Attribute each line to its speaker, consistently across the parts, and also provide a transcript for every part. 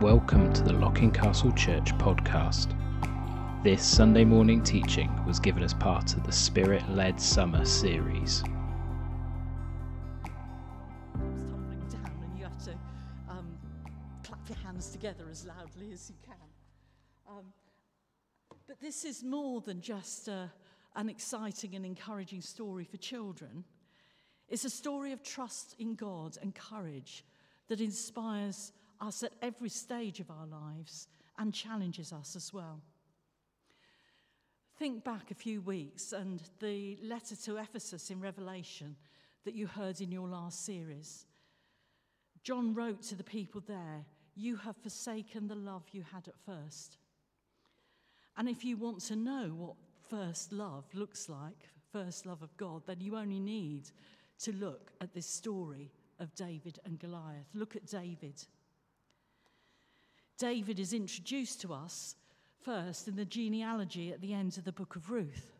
Speaker 1: Welcome to the Locking Castle Church podcast. This Sunday morning teaching was given as part of the Spirit led Summer series.
Speaker 2: Down, and you have to um, clap your hands together as loudly as you can. Um, but this is more than just uh, an exciting and encouraging story for children. It's a story of trust in God and courage that inspires us at every stage of our lives and challenges us as well. Think back a few weeks and the letter to Ephesus in Revelation that you heard in your last series. John wrote to the people there, You have forsaken the love you had at first. And if you want to know what first love looks like, first love of God, then you only need to look at this story of David and Goliath. Look at David. David is introduced to us first in the genealogy at the end of the book of Ruth.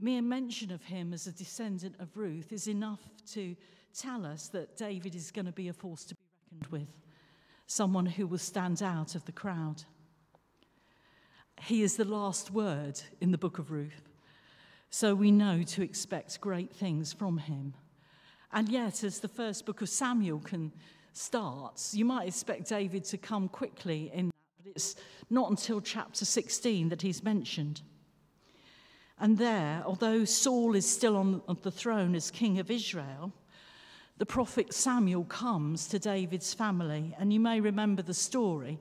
Speaker 2: Mere mention of him as a descendant of Ruth is enough to tell us that David is going to be a force to be reckoned with, someone who will stand out of the crowd. He is the last word in the book of Ruth, so we know to expect great things from him. And yet, as the first book of Samuel can starts, you might expect David to come quickly in that, but it's not until chapter 16 that he's mentioned. And there, although Saul is still on the throne as king of Israel, the prophet Samuel comes to David's family. And you may remember the story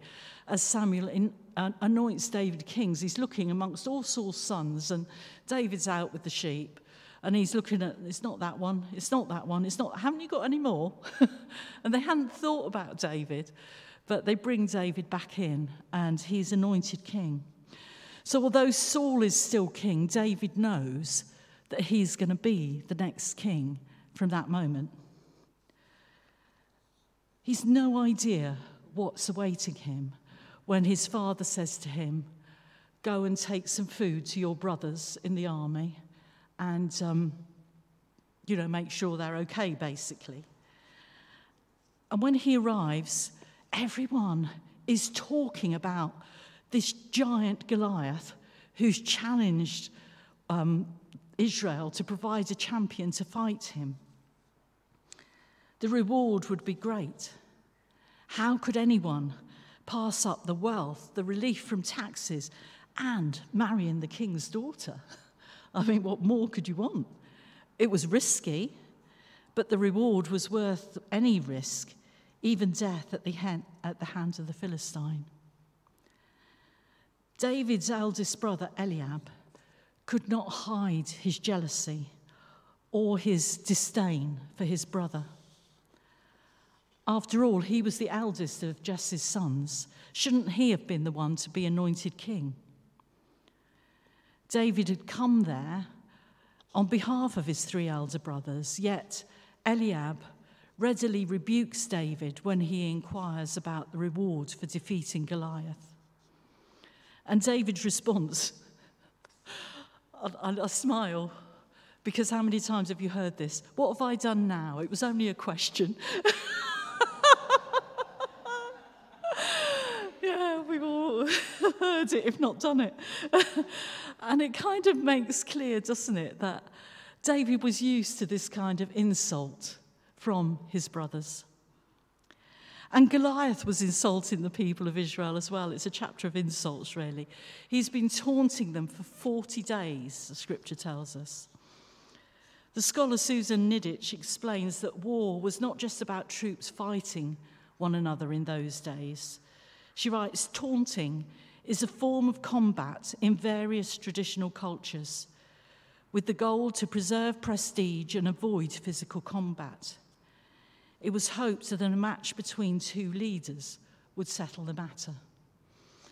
Speaker 2: as Samuel in, uh, anoints David kings. He's looking amongst all Saul's sons, and David's out with the sheep and he's looking at it's not that one it's not that one it's not haven't you got any more? And they hadn't thought about david but they bring david back in and he's anointed king. So although saul is still king david knows that he's going to be the next king from that moment. He's no idea what's awaiting him when his father says to him go and take some food to your brothers in the army and, um, you know, make sure they're okay, basically. And when he arrives, everyone is talking about this giant Goliath who's challenged um, Israel to provide a champion to fight him. The reward would be great. How could anyone pass up the wealth, the relief from taxes, and marrying the king's daughter? I mean, what more could you want? It was risky, but the reward was worth any risk, even death at the, hand, at the hands of the Philistine. David's eldest brother, Eliab, could not hide his jealousy or his disdain for his brother. After all, he was the eldest of Jesse's sons. Shouldn't he have been the one to be anointed king? David had come there on behalf of his three elder brothers, yet Eliab readily rebukes David when he inquires about the reward for defeating Goliath. And David's response, I, I, I smile because how many times have you heard this? What have I done now? It was only a question. yeah, we've all heard it, if not done it. And it kind of makes clear, doesn't it, that David was used to this kind of insult from his brothers. And Goliath was insulting the people of Israel as well. It's a chapter of insults, really. He's been taunting them for 40 days, the scripture tells us. The scholar Susan Niditch explains that war was not just about troops fighting one another in those days. She writes, taunting is a form of combat in various traditional cultures with the goal to preserve prestige and avoid physical combat. It was hoped that a match between two leaders would settle the matter.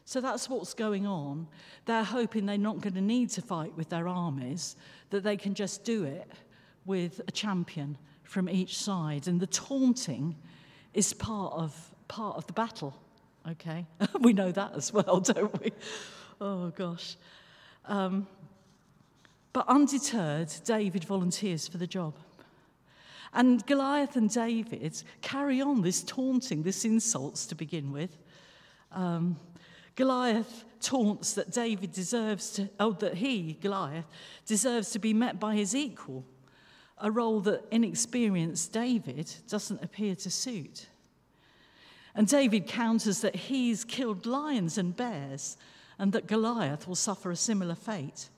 Speaker 2: So that's what's going on. They're hoping they're not going to need to fight with their armies, that they can just do it with a champion from each side. And the taunting is part of, part of the battle okay? we know that as well, don't we? Oh, gosh. Um, but undeterred, David volunteers for the job. And Goliath and David carry on this taunting, this insults to begin with. Um, Goliath taunts that David deserves to, oh, that he, Goliath, deserves to be met by his equal, a role that inexperienced David doesn't appear to suit. And David counters that he's killed lions and bears, and that Goliath will suffer a similar fate,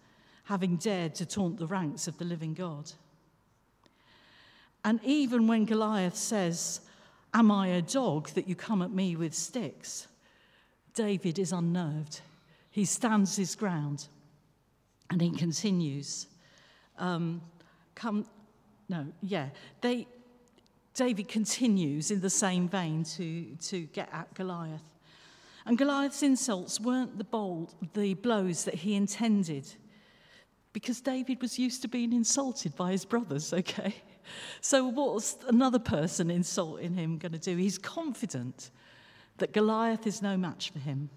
Speaker 2: having dared to taunt the ranks of the living God. And even when Goliath says, Am I a dog that you come at me with sticks? David is unnerved. He stands his ground and he continues. Um, come, no, yeah. They, David continues in the same vein to, to get at Goliath. And Goliath's insults weren't the bold, the blows that he intended, because David was used to being insulted by his brothers, okay? So, what's another person insulting him going to do? He's confident that Goliath is no match for him.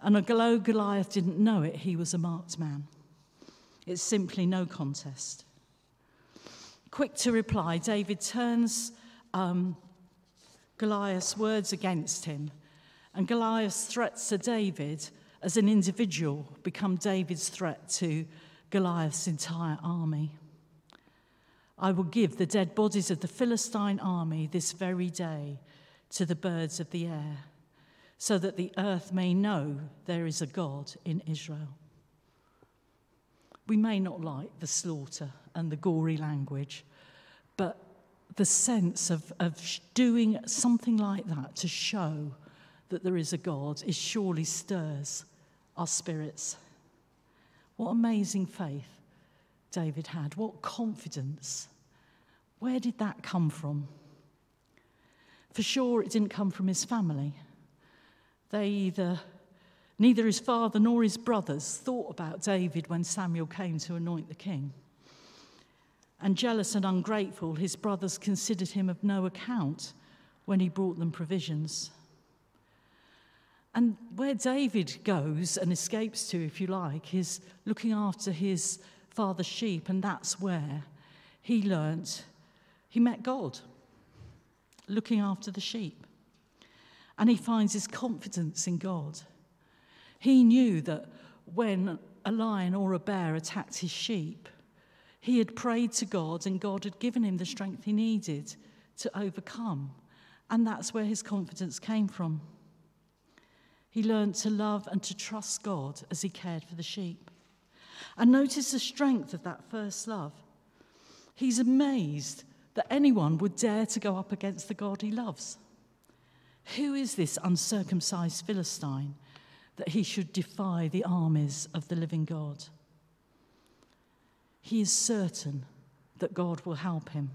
Speaker 2: And although Goliath didn't know it, he was a marked man. It's simply no contest. Quick to reply, David turns um, Goliath's words against him, and Goliath's threats to David as an individual become David's threat to Goliath's entire army. I will give the dead bodies of the Philistine army this very day to the birds of the air, so that the earth may know there is a God in Israel. We may not like the slaughter and the gory language, but the sense of, of doing something like that to show that there is a God is surely stirs our spirits. What amazing faith David had. What confidence. Where did that come from? For sure, it didn't come from his family. They either, neither his father nor his brothers thought about David when Samuel came to anoint the king. And jealous and ungrateful, his brothers considered him of no account when he brought them provisions. And where David goes and escapes to, if you like, is looking after his father's sheep, and that's where he learnt, he met God, looking after the sheep. And he finds his confidence in God. He knew that when a lion or a bear attacked his sheep, he had prayed to God, and God had given him the strength he needed to overcome. And that's where his confidence came from. He learned to love and to trust God as he cared for the sheep. And notice the strength of that first love. He's amazed that anyone would dare to go up against the God he loves. Who is this uncircumcised Philistine that he should defy the armies of the living God? He is certain that God will help him.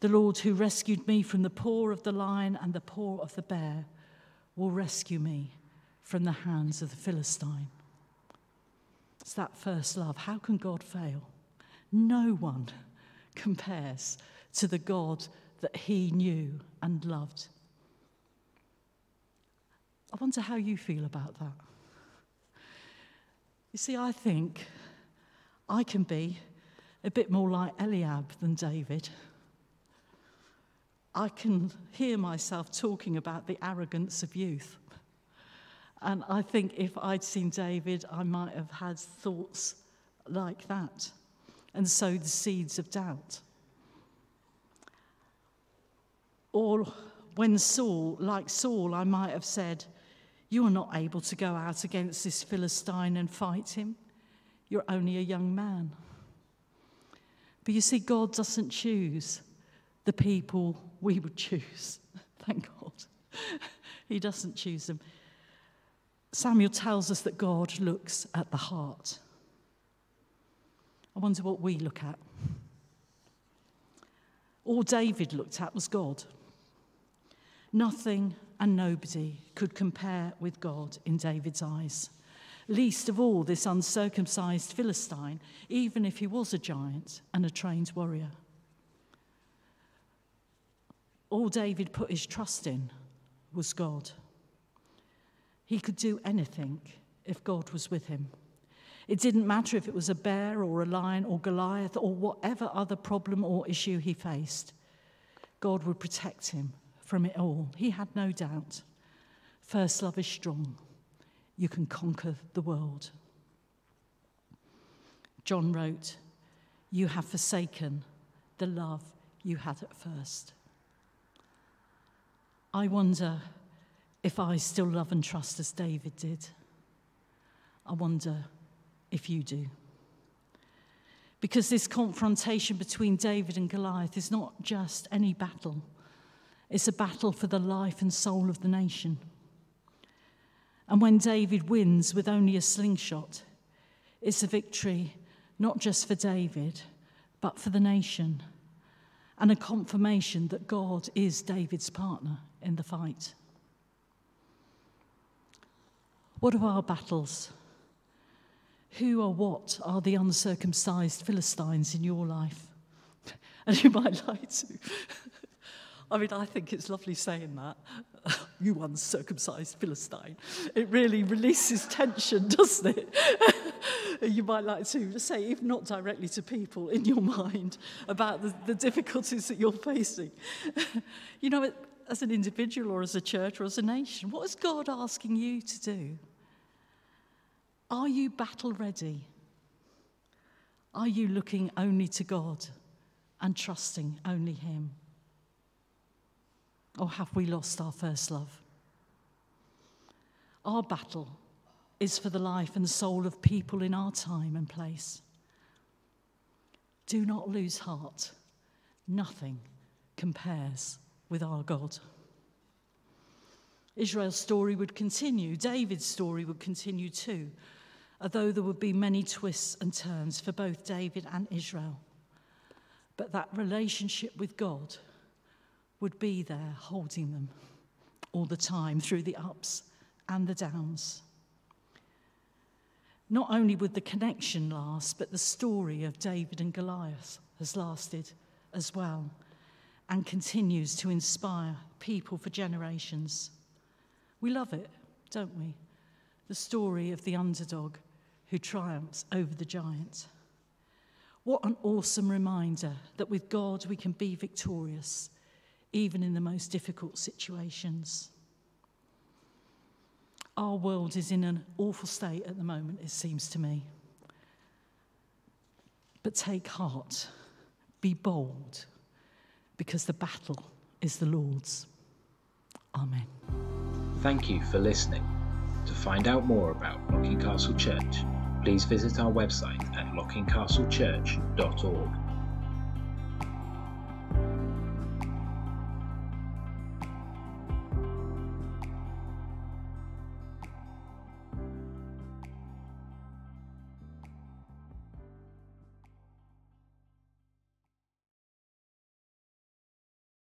Speaker 2: The Lord who rescued me from the paw of the lion and the paw of the bear will rescue me from the hands of the Philistine. It's that first love. How can God fail? No one compares to the God that he knew and loved. I wonder how you feel about that. You see, I think I can be a bit more like Eliab than David. I can hear myself talking about the arrogance of youth. And I think if I'd seen David, I might have had thoughts like that and sowed the seeds of doubt. Or when Saul, like Saul, I might have said, You are not able to go out against this Philistine and fight him. You're only a young man. But you see, God doesn't choose the people we would choose. Thank God. he doesn't choose them. Samuel tells us that God looks at the heart. I wonder what we look at. All David looked at was God. Nothing and nobody could compare with God in David's eyes. Least of all, this uncircumcised Philistine, even if he was a giant and a trained warrior. All David put his trust in was God. He could do anything if God was with him. It didn't matter if it was a bear or a lion or Goliath or whatever other problem or issue he faced. God would protect him from it all. He had no doubt. First love is strong. You can conquer the world. John wrote, You have forsaken the love you had at first. I wonder if I still love and trust as David did. I wonder if you do. Because this confrontation between David and Goliath is not just any battle, it's a battle for the life and soul of the nation. And when David wins with only a slingshot, it's a victory not just for David, but for the nation, and a confirmation that God is David's partner in the fight. What are our battles? Who or what are the uncircumcised Philistines in your life? And you might like to. I mean, I think it's lovely saying that. you uncircumcised Philistine. It really releases tension, doesn't it? you might like to say, if not directly to people, in your mind about the, the difficulties that you're facing. you know, as an individual or as a church or as a nation, what is God asking you to do? Are you battle ready? Are you looking only to God and trusting only Him? Or have we lost our first love? Our battle is for the life and soul of people in our time and place. Do not lose heart. Nothing compares with our God. Israel's story would continue, David's story would continue too, although there would be many twists and turns for both David and Israel. But that relationship with God would be there holding them all the time through the ups and the downs. Not only would the connection last, but the story of David and Goliath has lasted as well and continues to inspire people for generations. We love it, don't we? The story of the underdog who triumphs over the giant. What an awesome reminder that with God we can be victorious even in the most difficult situations. Our world is in an awful state at the moment, it seems to me. But take heart, be bold, because the battle is the Lord's. Amen.
Speaker 1: Thank you for listening. To find out more about Locking Castle Church, please visit our website at lockingcastlechurch.org.